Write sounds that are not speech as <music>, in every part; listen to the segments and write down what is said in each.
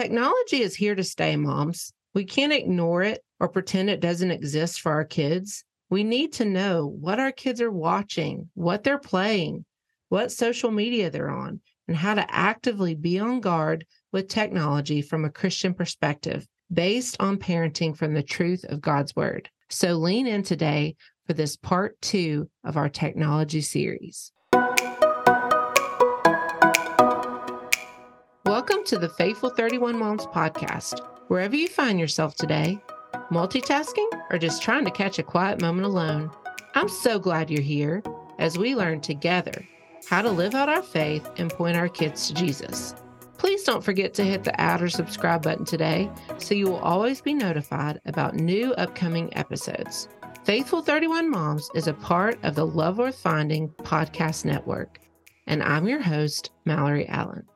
Technology is here to stay, moms. We can't ignore it or pretend it doesn't exist for our kids. We need to know what our kids are watching, what they're playing, what social media they're on, and how to actively be on guard with technology from a Christian perspective based on parenting from the truth of God's word. So lean in today for this part two of our technology series. To the Faithful 31 Moms podcast. Wherever you find yourself today, multitasking or just trying to catch a quiet moment alone, I'm so glad you're here as we learn together how to live out our faith and point our kids to Jesus. Please don't forget to hit the add or subscribe button today so you will always be notified about new upcoming episodes. Faithful 31 Moms is a part of the Love Worth Finding podcast network, and I'm your host, Mallory Allen.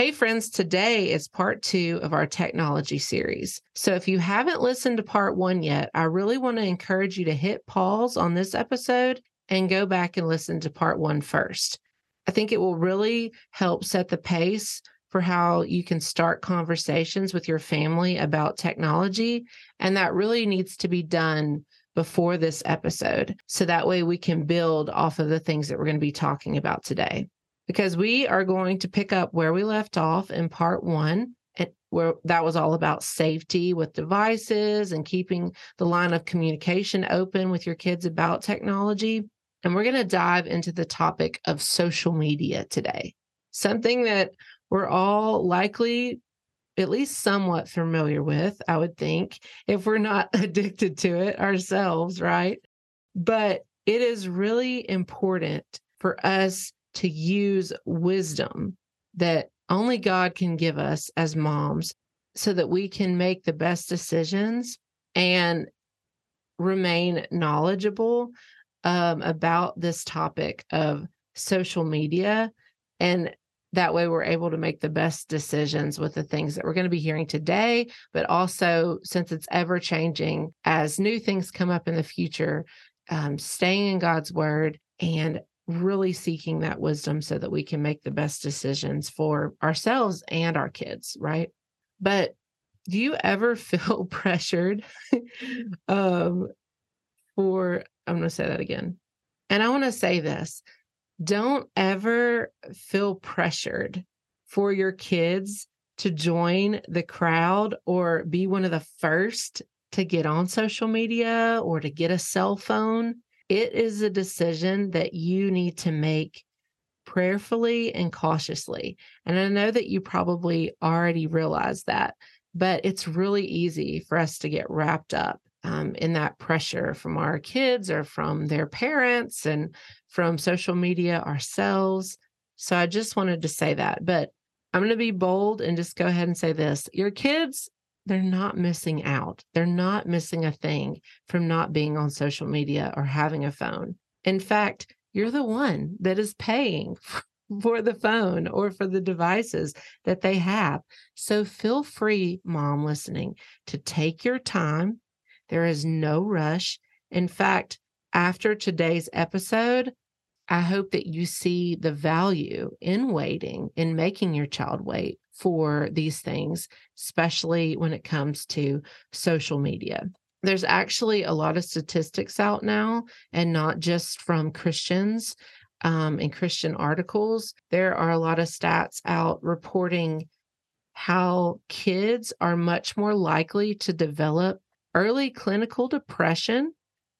Hey, friends, today is part two of our technology series. So, if you haven't listened to part one yet, I really want to encourage you to hit pause on this episode and go back and listen to part one first. I think it will really help set the pace for how you can start conversations with your family about technology. And that really needs to be done before this episode. So that way we can build off of the things that we're going to be talking about today because we are going to pick up where we left off in part one where that was all about safety with devices and keeping the line of communication open with your kids about technology. And we're going to dive into the topic of social media today, something that we're all likely at least somewhat familiar with, I would think, if we're not <laughs> addicted to it ourselves, right? But it is really important for us to use wisdom that only God can give us as moms so that we can make the best decisions and remain knowledgeable um, about this topic of social media. And that way we're able to make the best decisions with the things that we're going to be hearing today, but also since it's ever changing as new things come up in the future, um, staying in God's word and really seeking that wisdom so that we can make the best decisions for ourselves and our kids, right? But do you ever <laughs> feel pressured um, for, I'm going to say that again. And I want to say this don't ever feel pressured for your kids to join the crowd or be one of the first to get on social media or to get a cell phone it is a decision that you need to make prayerfully and cautiously. And I know that you probably already realize that, but it's really easy for us to get wrapped up um, in that pressure from our kids or from their parents and from social media ourselves. So I just wanted to say that. But I'm going to be bold and just go ahead and say this your kids they're not missing out. They're not missing a thing from not being on social media or having a phone. In fact, you're the one that is paying <laughs> for the phone or for the devices that they have. So feel free, mom listening, to take your time. There is no rush. In fact, after today's episode, I hope that you see the value in waiting, in making your child wait for these things, especially when it comes to social media. There's actually a lot of statistics out now, and not just from Christians um, in Christian articles. There are a lot of stats out reporting how kids are much more likely to develop early clinical depression,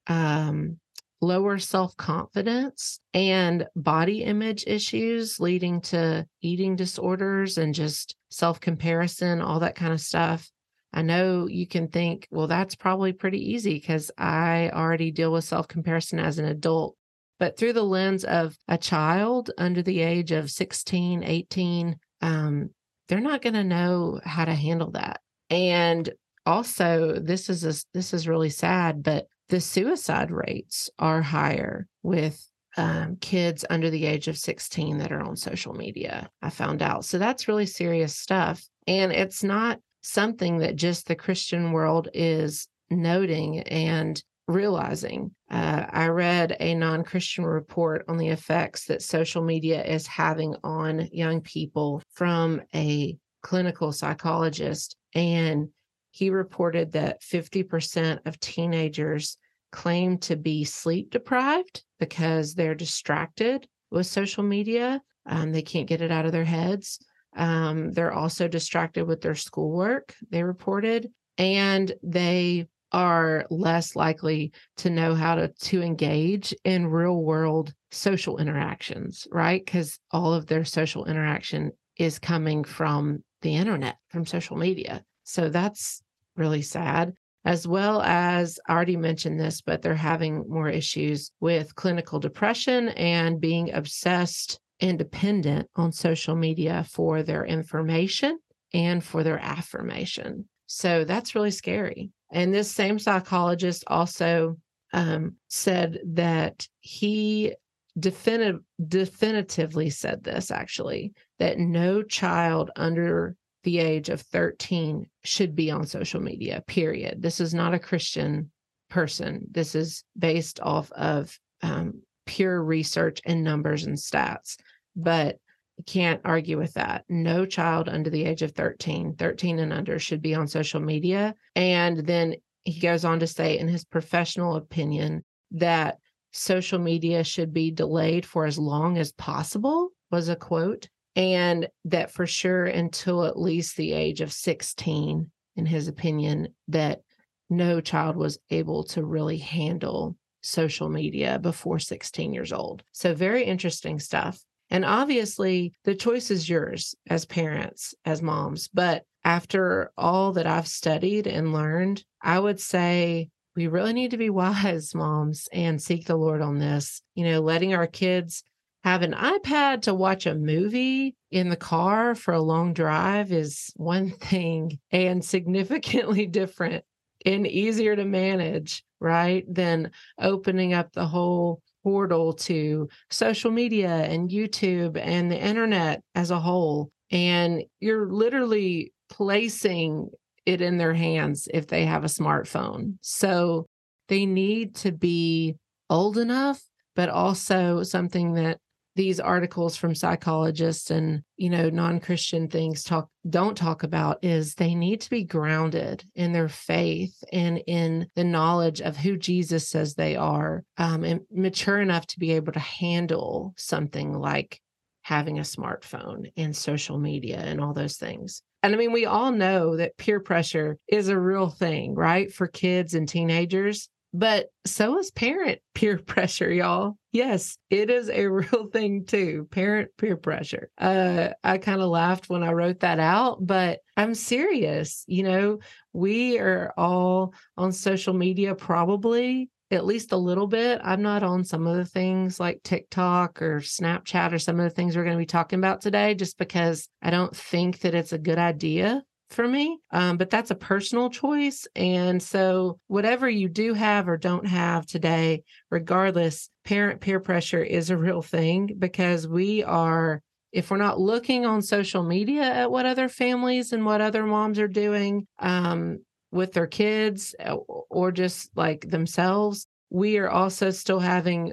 um, lower self confidence and body image issues leading to eating disorders and just self comparison, all that kind of stuff. I know you can think, well, that's probably pretty easy because I already deal with self comparison as an adult. But through the lens of a child under the age of 16, 18, um, they're not going to know how to handle that. And also, this is a, this is really sad, but the suicide rates are higher with um, kids under the age of 16 that are on social media. I found out. So that's really serious stuff. And it's not something that just the Christian world is noting and realizing. Uh, I read a non Christian report on the effects that social media is having on young people from a clinical psychologist, and he reported that 50% of teenagers claim to be sleep deprived because they're distracted with social media. Um, they can't get it out of their heads. Um, they're also distracted with their schoolwork, they reported, and they are less likely to know how to, to engage in real world social interactions, right? Because all of their social interaction is coming from the internet, from social media. So that's really sad as well as I already mentioned this, but they're having more issues with clinical depression and being obsessed and dependent on social media for their information and for their affirmation. So that's really scary. And this same psychologist also um, said that he definitive, definitively said this actually that no child under the age of 13 should be on social media, period. This is not a Christian person. This is based off of um, pure research and numbers and stats. But can't argue with that. No child under the age of 13, 13 and under should be on social media. And then he goes on to say, in his professional opinion, that social media should be delayed for as long as possible, was a quote and that for sure until at least the age of 16 in his opinion that no child was able to really handle social media before 16 years old. So very interesting stuff. And obviously the choice is yours as parents as moms but after all that i've studied and learned i would say we really need to be <laughs> wise moms and seek the lord on this. You know letting our kids have an iPad to watch a movie in the car for a long drive is one <laughs> thing and significantly different and easier to manage, right? Than opening up the whole portal to social media and YouTube and the internet as a whole. And you're literally placing it in their hands if they have a smartphone. So they need to be old enough, but also something that these articles from psychologists and you know non-christian things talk don't talk about is they need to be grounded in their faith and in the knowledge of who jesus says they are um, and mature enough to be able to handle something like having a smartphone and social media and all those things and I mean, we all know that peer pressure is a real thing, right? For kids and teenagers. But so is parent <laughs> peer pressure, y'all. Yes, it is a <laughs> real thing too. Parent peer pressure. Uh, I kind of laughed when I wrote that out, but I'm serious. You know, we are all on social media probably at least a little bit. I'm not on some of the things like TikTok or Snapchat or some of the things we're going to be talking about today, just because I don't think that it's a good idea for me. Um, but that's a personal choice. And so, whatever you do have or don't have today, regardless, parent peer pressure is a real thing because we are, if we're not looking on social media at what other families and what other moms are doing um, with their kids uh, or just like themselves, we are also still having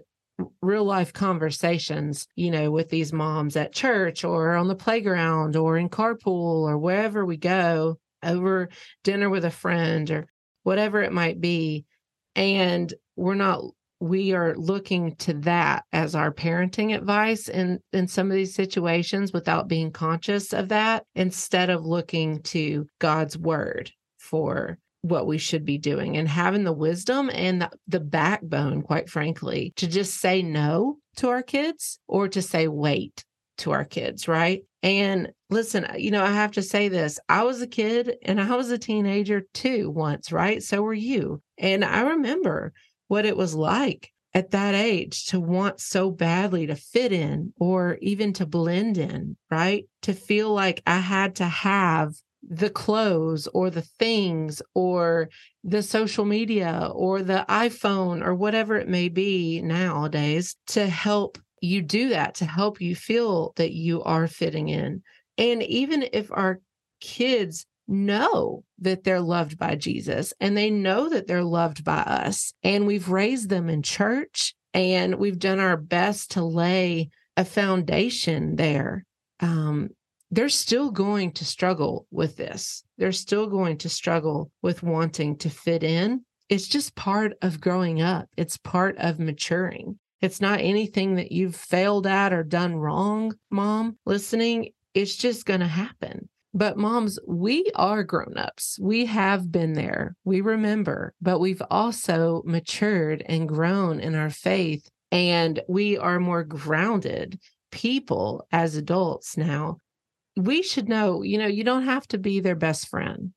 real life conversations, you know, with these moms at church or on the playground or in carpool or wherever we go over dinner with a friend or whatever it might be. And we're not we are looking to that as our parenting advice in in some of these situations without being conscious of that instead of looking to God's word for what we should be doing and having the wisdom and the, the backbone, quite frankly, to just say no to our kids or to say wait to our kids, right? And listen, uh, you know, I have to say this I was a kid and I was a teenager too once, right? So were you. And I remember what it was like at that age to want so badly to fit in or even to blend in, right? To feel like I had to have the clothes or the things or the social media or the iPhone or whatever it may be nowadays to help you do that, to help you feel that you are fitting in. And even if our kids know that they're loved by Jesus and they know that they're loved by us, and we've raised them in church and we've done our best to lay a foundation there. Um, they're still going to struggle with this. They're still going to struggle with wanting to fit in. It's just part of growing up, it's part of maturing. It's not anything that you've failed at or done wrong, mom, listening. It's just going to happen. But moms, we are grown-ups. We have been there. We remember, but we've also matured and grown in our faith and we are more grounded people as adults now. We should know, you know, you don't have to be their best friend.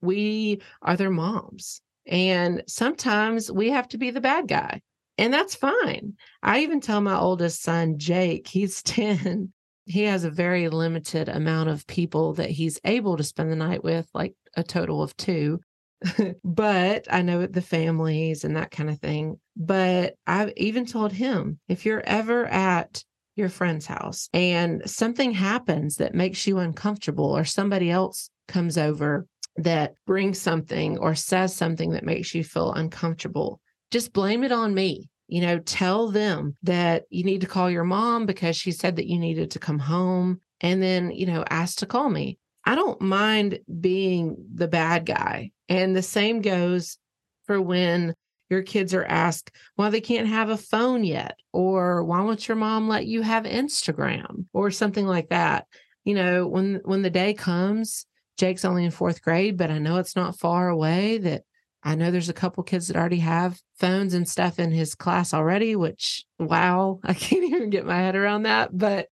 We are their moms. And sometimes we have to be the bad guy. And that's fine. I even tell my oldest son, Jake, he's <laughs> 10, he has a very limited amount of people that he's able to spend the night with, like a total of two. <laughs> but I know the families and that kind of thing. But I've even told him if you're ever at your friend's house and something happens that makes you uncomfortable, or somebody else comes over that brings something or says something that makes you feel uncomfortable, just blame it on me you know, tell them that you need to call your mom because she said that you needed to come home and then, you know, ask to call me. I don't mind being the bad guy. And the same goes for when your kids are asked why they can't have a phone yet, or why won't your mom let you have Instagram or something like that. You know, when when the day comes, Jake's only in fourth grade, but I know it's not far away that I know there's a couple kids that already have phones and stuff in his class already, which wow, <laughs> I can't even get my head around that. But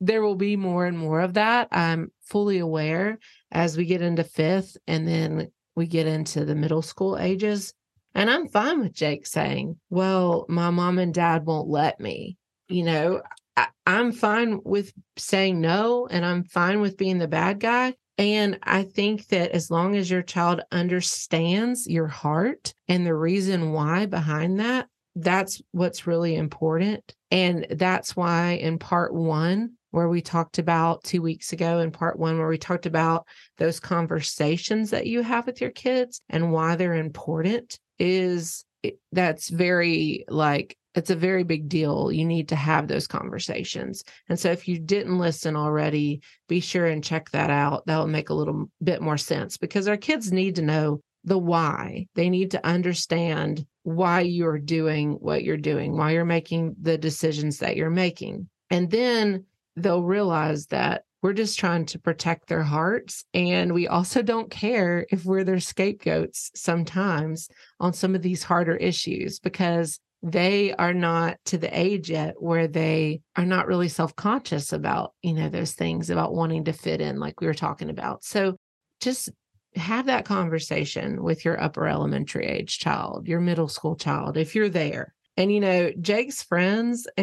there will be more and more of that. I'm fully aware as we get into fifth and then we get into the middle school ages. And I'm fine with Jake saying, well, my mom and dad won't let me. You mm-hmm. know, I, am fine with saying no and I'm fine with being the bad guy and I think that as long as your child understands your heart and the reason why behind that, that's what's really important. And that's why in part one, where we talked about two weeks ago, in part one, where we talked about those conversations that you have with your kids and why they're important, is eh, that's very like it's a very big deal. You need to have those conversations. And so if you didn't listen already, be sure and check that out. That'll make a little bit more sense because our kids need to know the why. They need to understand why you're doing what you're doing, why you're making the decisions that you're making. And then they'll realize that we're just trying to protect their hearts. And we also don't care if we're their scapegoats sometimes on some of these harder issues because they are not to the age yet where they are not really self-conscious about you know those things about wanting to fit in like we were talking about so just have that conversation with your upper elementary age child your middle school child if you're there and you know jake's friends <laughs>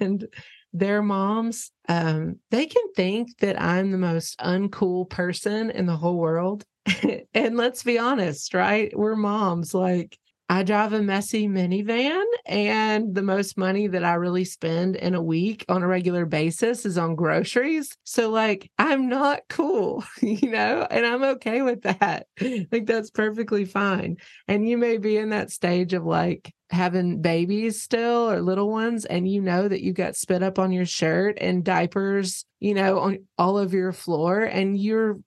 and their moms um they can think that i'm the most uncool person in the whole world. <laughs> And let's be honest right? We're moms like I drive a messy minivan, and the most money that I really spend in a week on a regular basis is on groceries. So, like, I'm not cool, <laughs> you know, and I'm okay with that. like, that's perfectly fine. And you may be in that stage of like having babies still or little ones, and you know that you got spit up on your shirt and diapers, you know, on all of your floor, and you're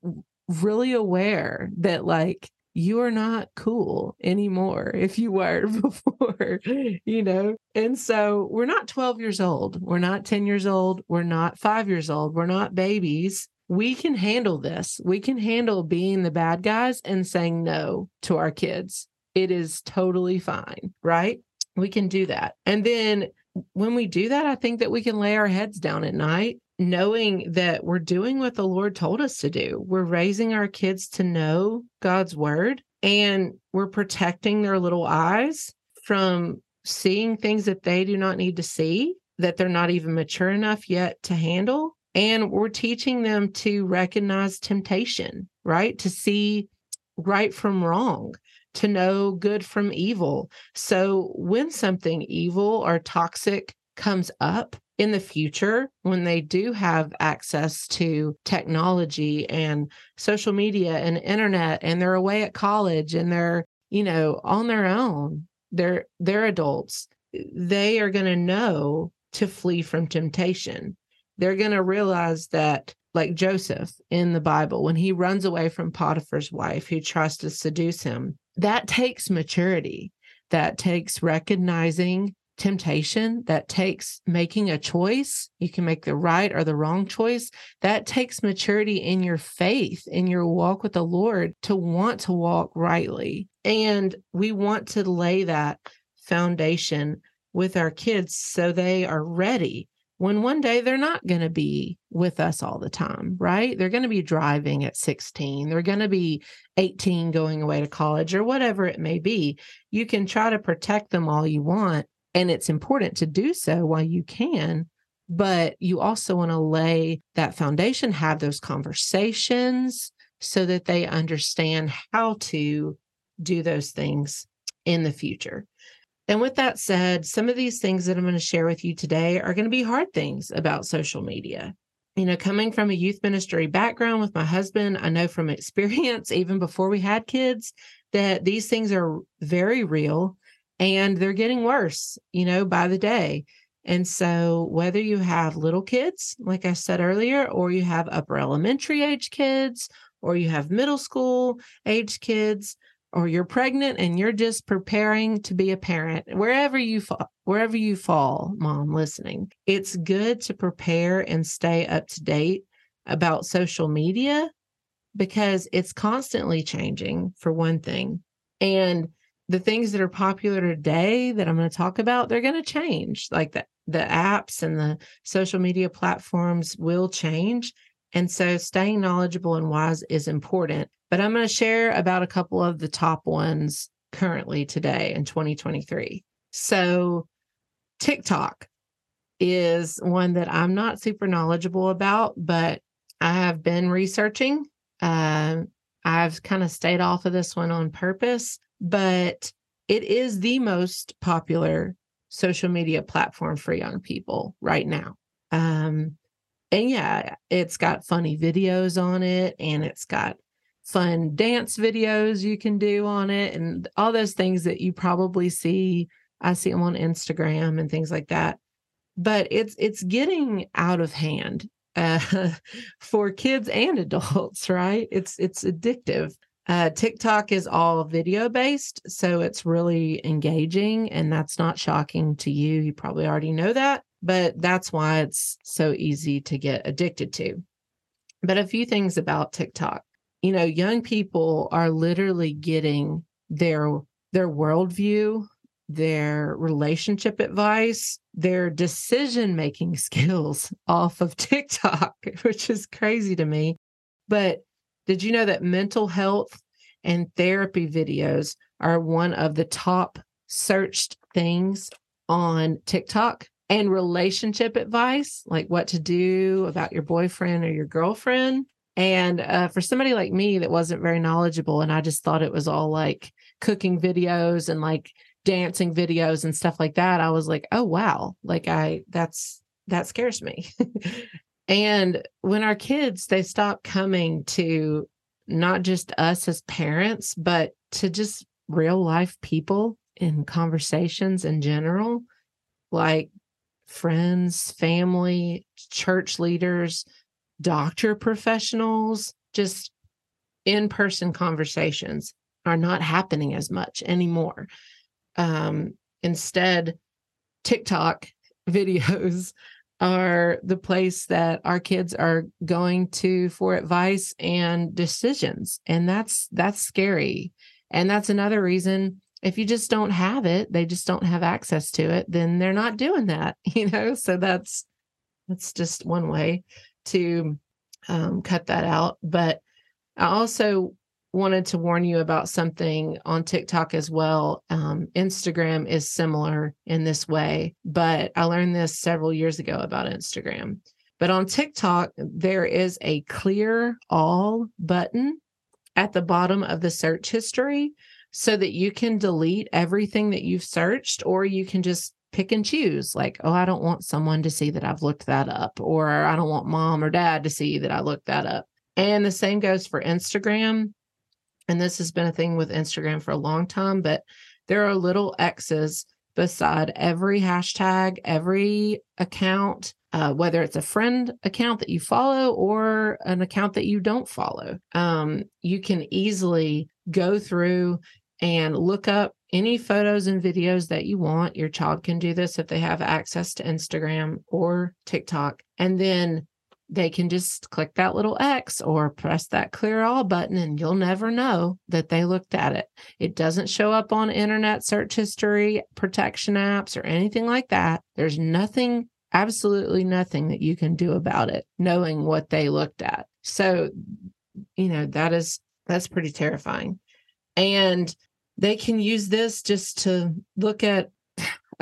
really aware that, like, you are not cool anymore <laughs> if you were <laughs> before, you know? And so we're not 12 years old. We're not 10 years old. We're not five years old. We're not babies. We can handle this. We can handle being the bad guys and saying no to our kids. It is totally fine, right? We can do that. And then when we do that, I think that we can lay our heads down at night knowing that we're doing what the Lord told us to do. We're raising our kids to know God's word and we're protecting their little eyes from seeing things that they do not need to see, that they're not even mature enough yet to handle. And we're teaching them to recognize temptation, right? To see right from wrong, to know good from evil. So when something evil or toxic comes up, in the future, when they do have access to technology and social media and internet, and they're away at college and they're, you know, on their own, they're they're adults, they are going to know to flee from temptation. They're going to realize that like Joseph in the Bible, when he runs away from Potiphar's wife who tries to seduce him, that takes maturity. That takes recognizing temptation. That takes making a choice. You can make the right or the wrong choice. That takes maturity in your faith, in your walk with the Lord to want to walk rightly. And we want to lay that foundation with our kids so they are ready when one day they're not going to be with us all the time, right? They're going to be driving at 16, they're going to be 18 going away to college or whatever it may be. You can try to protect them all you want, and it's important to do so while you can. But you also want to lay that foundation, have those conversations so that they understand how to do those things in the future. And with that said, some of these things that I'm going to share with you today are going to be hard things about social media. You know, coming from a youth ministry background with my husband, I know from <laughs> experience, even before we had kids, that these things are very real and they're getting worse, you know, by the day. And so, whether you have little kids, like I said earlier, or you have upper elementary age kids, or you have middle school age kids, or you're pregnant and you're just preparing to be a parent wherever you fall wherever you fall mom listening it's good to prepare and stay up to date about social media because it's constantly changing for one thing and the things that are popular today that i'm going to talk about they're going to change like the, the apps and the social media platforms will change and so staying knowledgeable and wise is important. But I'm going to share about a couple of the top ones currently today in 2023. So TikTok is one that I'm not super knowledgeable about, but I have been researching. Uh, I've kind of stayed off of this one on purpose, but it is the most popular social media platform for young people right now. Um, and yeah, it's got funny videos on it and it's got fun dance videos you can do on it and all those things that you probably see. I see them on Instagram and things like that. But it's it's getting out of hand uh, <laughs> for kids and adults, <laughs> right? It's it's addictive. Uh, TikTok is all video based, so it's really engaging, and that's not shocking to you. You probably already know that but that's why it's so easy to get addicted to. But a few things about TikTok. You know, young people are literally getting their their worldview, their relationship advice, their decision making <laughs> skills off of TikTok, <laughs> which is crazy to me. But did you know that mental health and therapy videos are one of the top searched things on TikTok? and relationship advice, like what to do about your boyfriend or your girlfriend. And uh, for somebody like me that wasn't very knowledgeable, and I just thought it was all like cooking videos and like dancing videos and stuff like that, I was like, oh, wow, like I, that's, that scares me. <laughs> and when our kids, they stop coming to not just us as parents, but to just real life people in conversations in general, like friends, family, church leaders, doctor professionals, just in person conversations are not happening as much anymore. Um, instead, TikTok <laughs> videos are the place that our kids are going to for advice and decisions. And that's that's scary. And that's another reason if you just don't have it they just don't have access to it then they're not doing that <laughs> you know? So that's that's just one way to um, cut that out. But i also wanted to warn you about something on tiktok as well. Um, instagram is similar in this way but i learned this several years ago about instagram. But on tiktok there is a clear all button at the bottom of the search history so that you can delete everything that you've searched or you can just pick and choose like oh i don't want someone to see that i've looked that up or i don't want mom or dad to see that i looked that up. And the same goes for instagram and this has been a thing with instagram for a long time but there are little x's beside every hashtag every account uh, whether it's a friend account that you follow or an account that you don't follow. Um, you can easily go through and look up any photos and videos that you want. Your child can do this if they have access to Instagram or TikTok. And then they can just click that little X or press that clear all button, and you'll never know that they looked at it. It doesn't show up on internet search history, protection apps, or anything like that. There's nothing, absolutely nothing that you can do about it, knowing what they looked at. So, you know, that is, that's pretty terrifying. And they can use this just to look at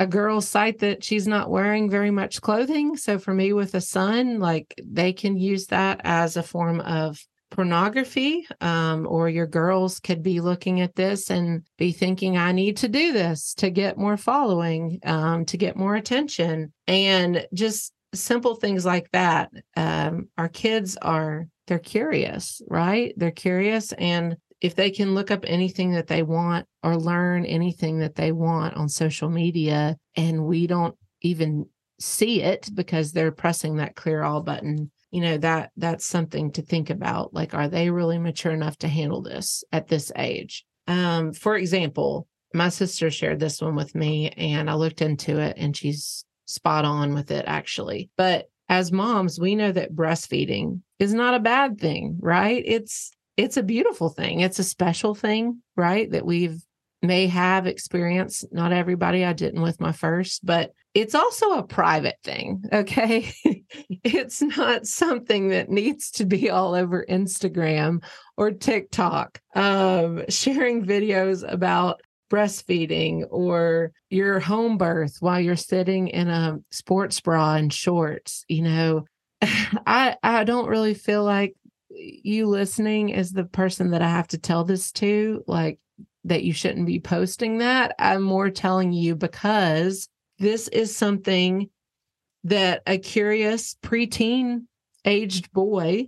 a girl's site that she's not wearing very much clothing. So for me with a son, like they can use that as a form of pornography um, or your girls could be looking at this and be thinking i need to do this to get more following um, to get more attention and just simple things like that um, our kids are they're curious right they're curious and if they can look up anything that they want or learn anything that they want on social media and we don't even see it because they're pressing that clear all button you know that that's something to think about like are they really mature enough to handle this at this age? Um for example my sister shared this one with me and i looked into it and she's spot on with it actually. But as moms we know that breastfeeding is not a bad thing right? It's it's a beautiful thing. It's a special thing, right? That we've may have experienced. Not everybody I didn't with my first, but it's also a private thing. Okay. <laughs> it's not something that needs to be all over Instagram or TikTok, um, sharing videos about breastfeeding or your home birth while you're sitting in a sports bra and shorts. You know, <laughs> I I don't really feel like you listening is the person that I have to tell this to, like that you shouldn't be posting that. I'm more telling you because this is something that a curious preteen aged boy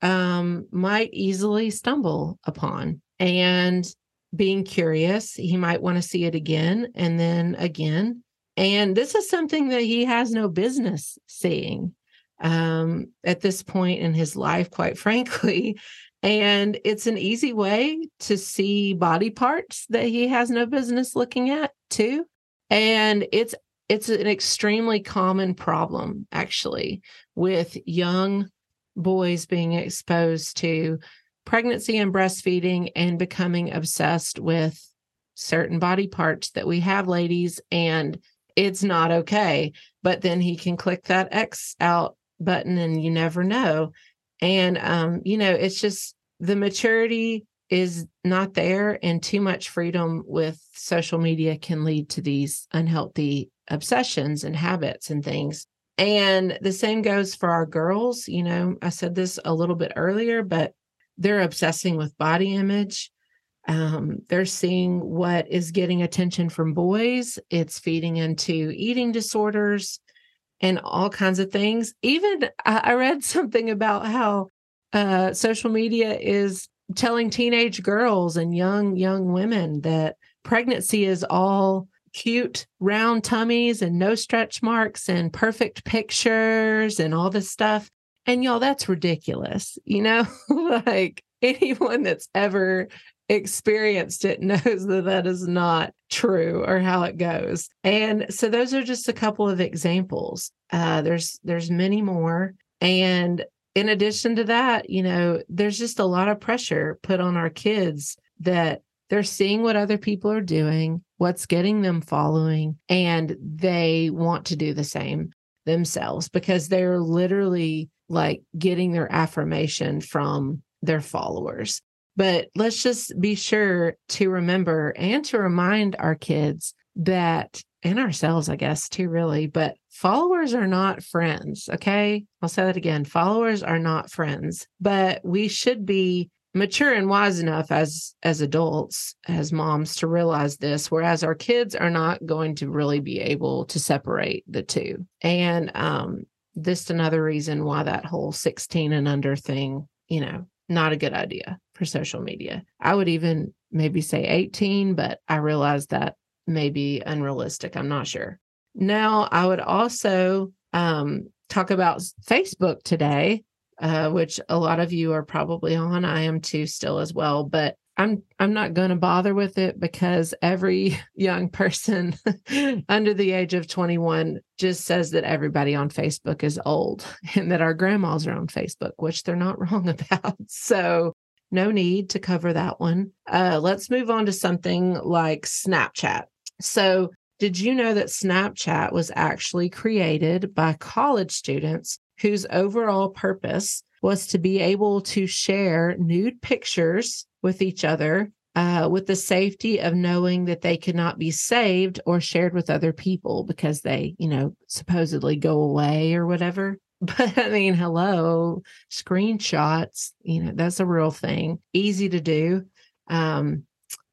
um, might easily stumble upon. And being curious, he might want to see it again and then again. And this is something that he has no business seeing um, at this point in his life, quite frankly. And it's an easy way to see body parts that he has no business looking at, too. And it's it's an extremely common problem, actually, with young boys being exposed to pregnancy and breastfeeding and becoming obsessed with certain body parts that we have, ladies, and it's not okay. But then he can click that X out button and you never know. And, um, you know, it's just the maturity is not there and too much freedom with social media can lead to these unhealthy obsessions and habits and things. And the same goes for our girls. You know, I said this a little bit earlier, but they're obsessing with body image. Um, they're seeing what is getting attention from boys. It's feeding into eating disorders and all kinds of things. Even I read <laughs> something about how uh, social media is telling teenage girls and young young women that pregnancy is all cute round tummies and no stretch marks and perfect pictures and all this stuff. And y'all, that's ridiculous. You know, <laughs> like anyone that's ever experienced it <laughs> knows that that is not true or how it goes. And so those are just a couple of examples. Uh, there's there's many more, and in addition to that, you know, there's just a lot of pressure put on our kids that they're seeing what other people are doing, what's getting them following, and they want to do the same themselves because they're literally like getting their affirmation from their followers. But let's just be sure to remember and to remind our kids that, and ourselves, I guess, too, really, but followers are not friends. Okay. I'll say that again. Followers are not friends, but we should be mature and wise enough as as adults as moms to realize this whereas our kids are not going to really be able to separate the two and um this another reason why that whole 16 and under thing you know not a good idea for social media. I would even maybe say 18, but I realize that may be unrealistic. I'm not sure. Now, I would also um, talk about Facebook today, uh, which a lot of you are probably on. I am too still as well, but I'm I'm not going to bother with it because every <laughs> young person <laughs> under the age of 21 just says that everybody on Facebook is old <laughs> and that our grandmas are on Facebook, which they're not wrong about. So no need to cover that one. Uh, let's move on to something like Snapchat. So did you know that Snapchat was actually created by college students whose overall purpose was to be able to share nude pictures with each other uh, with the safety of knowing that they could not be saved or shared with other people because they, you know, supposedly go away or whatever. But I mean, hello, screenshots, you know, that's a real thing, easy to do. Um,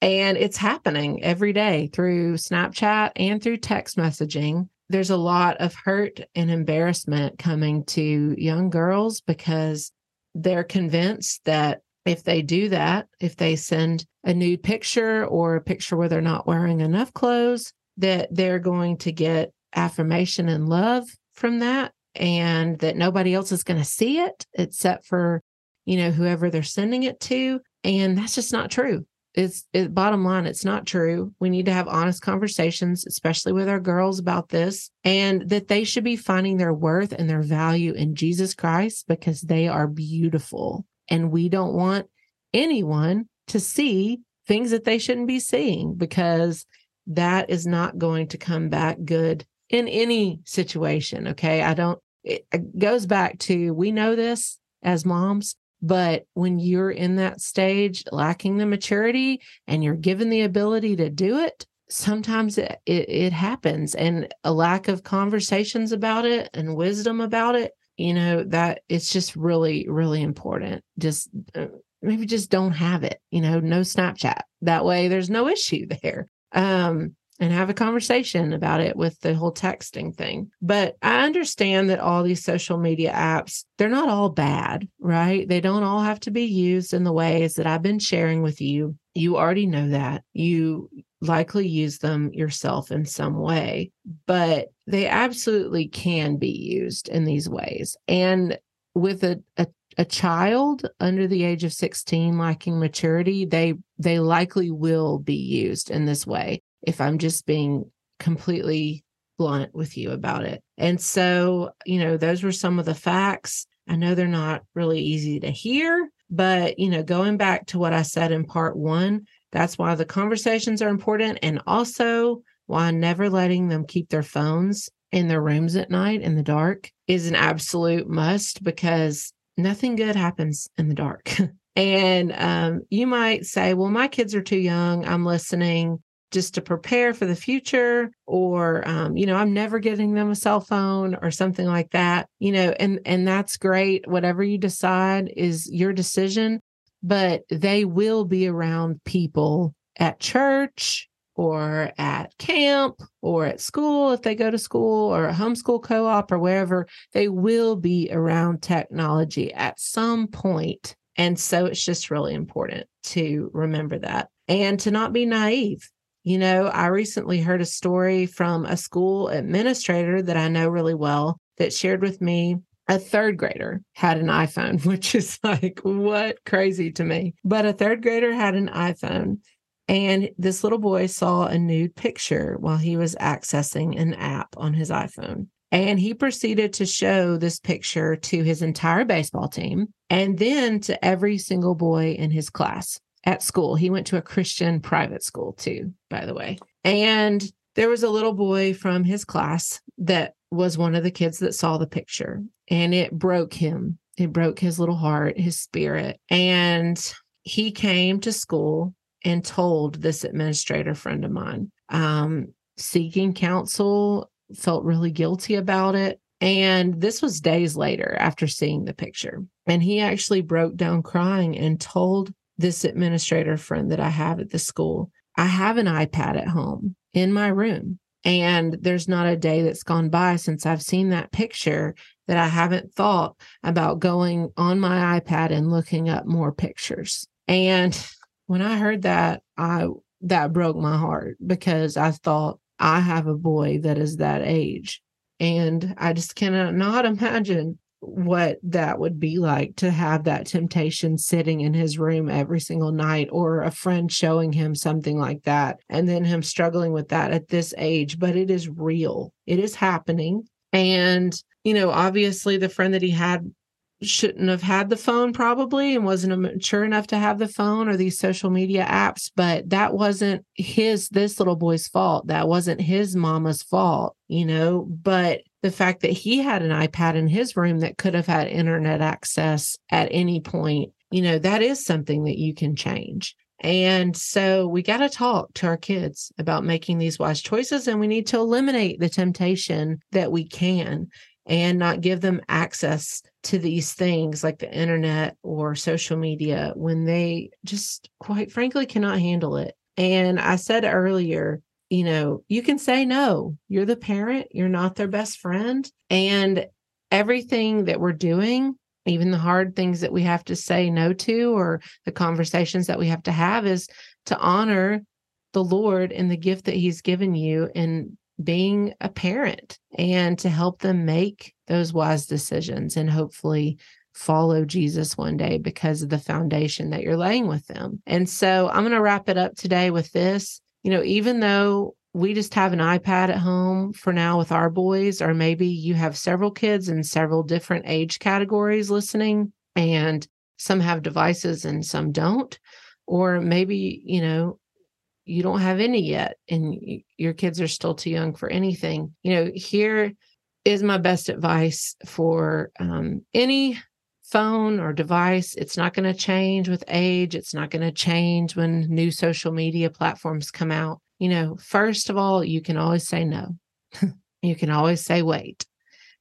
and it's happening every day through Snapchat and through text messaging. There's a lot of hurt and embarrassment coming to young girls because they're convinced that if they do that, if they send a nude picture or a picture where they're not wearing enough clothes, that they're going to get affirmation and love from that and that nobody else is going to see it except for, you know, whoever they're sending it to. And that's just not true it's it, bottom line it's not true we need to have honest conversations especially with our girls about this and that they should be finding their worth and their value in jesus christ because they are beautiful and we don't want anyone to see things that they shouldn't be seeing because that is not going to come back good in any situation okay i don't it, goes back to we know this as moms but when you're in that stage, lacking the maturity and you're given the ability to do it, sometimes it, it, it, happens. And a lack of conversations about it and wisdom about it, you know, that it's just really, really important. Just uh, maybe just don't have it, you know, no Snapchat. That way there's no issue <laughs> there. Um, and have a conversation about it with the whole texting thing. But I understand that all these social media apps, they're not all bad, right? They don't all have to be used in the ways that I've been sharing with you. You already know that. You likely use them yourself in some way, but they absolutely can be used in these ways. And with a, a a child under the age of 16 lacking maturity they they likely will be used in this way if I'm just being completely blunt with you about it. And so, you know, those were some of the facts. I know they're not really easy to hear, but, you know, going back to what I said in part one, that's why the conversations are important. And also why never letting them keep their phones in their rooms at night in the dark is an absolute must because nothing good happens in the dark. <laughs> and um, you might say, well, my kids are too young. I'm listening just to prepare for the future or um, you know i'm never getting them a cell phone or something like that you know and and that's great. Whatever you decide is your decision but they will be around people at church or at camp or at school if they go to school or a homeschool co-op or wherever. They will be around technology at some point and so it's just really important to remember that and to not be naive you know, I recently heard a story from a school administrator that I know really well that shared with me a third grader had an iPhone, <laughs> which is like, what crazy to me. But a third grader had an iPhone. And this little boy saw a nude picture while he was accessing an app on his iPhone. And he proceeded to show this picture to his entire baseball team and then to every single boy in his class at school. He went to a Christian private school too, by the way. And there was a little boy from his class that was one of the kids that saw the picture and it broke him. It broke his little heart, his spirit. And he came to school and told this administrator friend of mine, um, seeking counsel, felt really guilty about it. And this was days later after seeing the picture. And he actually broke down crying and told this administrator friend that I have at the school, I have an iPad at home in my room. And there's not a day that's gone by since I've seen that picture that I haven't thought about going on my iPad and looking up more pictures. And when I heard that, I that broke my heart because I thought I have a boy that is that age And I just cannot not imagine what that would be like to have that temptation sitting in his room every single night or a friend showing him something like that and then him struggling with that at this age. But it is real. It is happening. And you know obviously the friend that he had shouldn't have had the phone probably and wasn't mature enough to have the phone or these social media apps but that wasn't his this little boy's fault. That wasn't his mama's fault you know? But the fact that he had an ipad in his room that could have had internet access at any point you know that is something that you can change and so we got to talk to our kids about making these wise choices and we need to eliminate the temptation that we can and not give them access to these things like the internet or social media when they just quite frankly cannot handle it. And I said earlier, you know, you can say no. You're the parent, you're not their best friend. And everything that we're doing, even the hard things that we have to say no to or the conversations that we have to have, is to honor the Lord and the gift that He's given you and being a parent and to help them make those wise decisions and hopefully follow Jesus one day because of the foundation that you're laying with them. And so I'm going to wrap it up today with this. You know, even though we just have an iPad at home for now with our boys, or maybe you have several kids in several different age categories listening, and some have devices and some don't. Or maybe, you know, you don't have any yet and your kids are still too young for anything you know here is my best advice for um, any phone or device it's not going to change with age it's not going to change when new social media platforms come out. You know first of all you can always say no. <laughs> You can always say wait.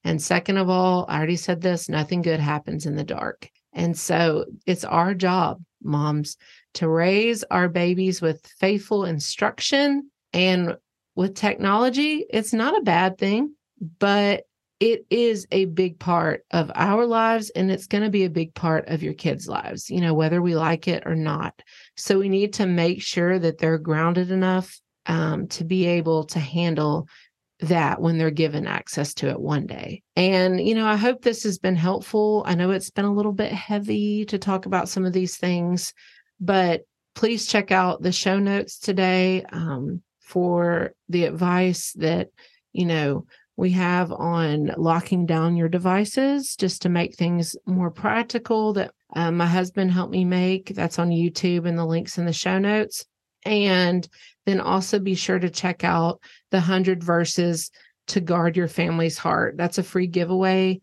And second of all i already said this nothing good happens in the dark. And so it's our job moms to raise our babies with faithful instruction and with technology. It's not a bad thing, but it is a big part of our lives and it's going to be a big part of your kids' lives, you know, whether we like it or not. So we need to make sure that they're grounded enough um, to be able to handle that when they're given access to it one day. And, you know, I hope this has been helpful. I know it's been a little bit heavy to talk about some of these things, but please check out the show notes today um, for the advice that, you know, we have on locking down your devices just to make things more practical that um, my husband helped me make. That's on YouTube and the links in the show notes. And then also be sure to check out the 100 verses to guard your family's heart. That's a free giveaway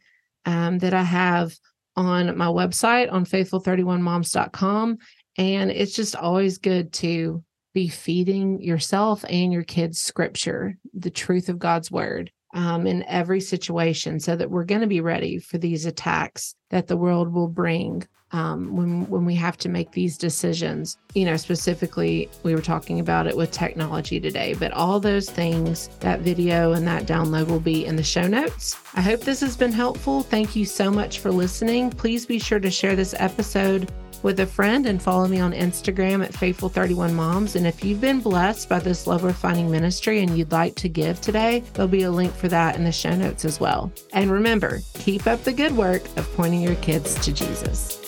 um, that I have on my website on faithful31moms.com. And it's just always good to be feeding yourself and your kids scripture, the truth of God's word um, in every situation, so that we're going to be ready for these attacks that the world will bring um, when when we have to make these decisions. You know, specifically, we were talking about it with technology today, but all those things, that video and that download will be in the show notes. I hope this has been helpful. Thank you so much for listening. Please be sure to share this episode with a friend and follow me on Instagram at Faithful31Moms. And if you've been blessed by this Love Refining ministry and you'd like to give today, there'll be a link for that in the show notes as well. And remember, keep up the good work of pointing your kids to Jesus.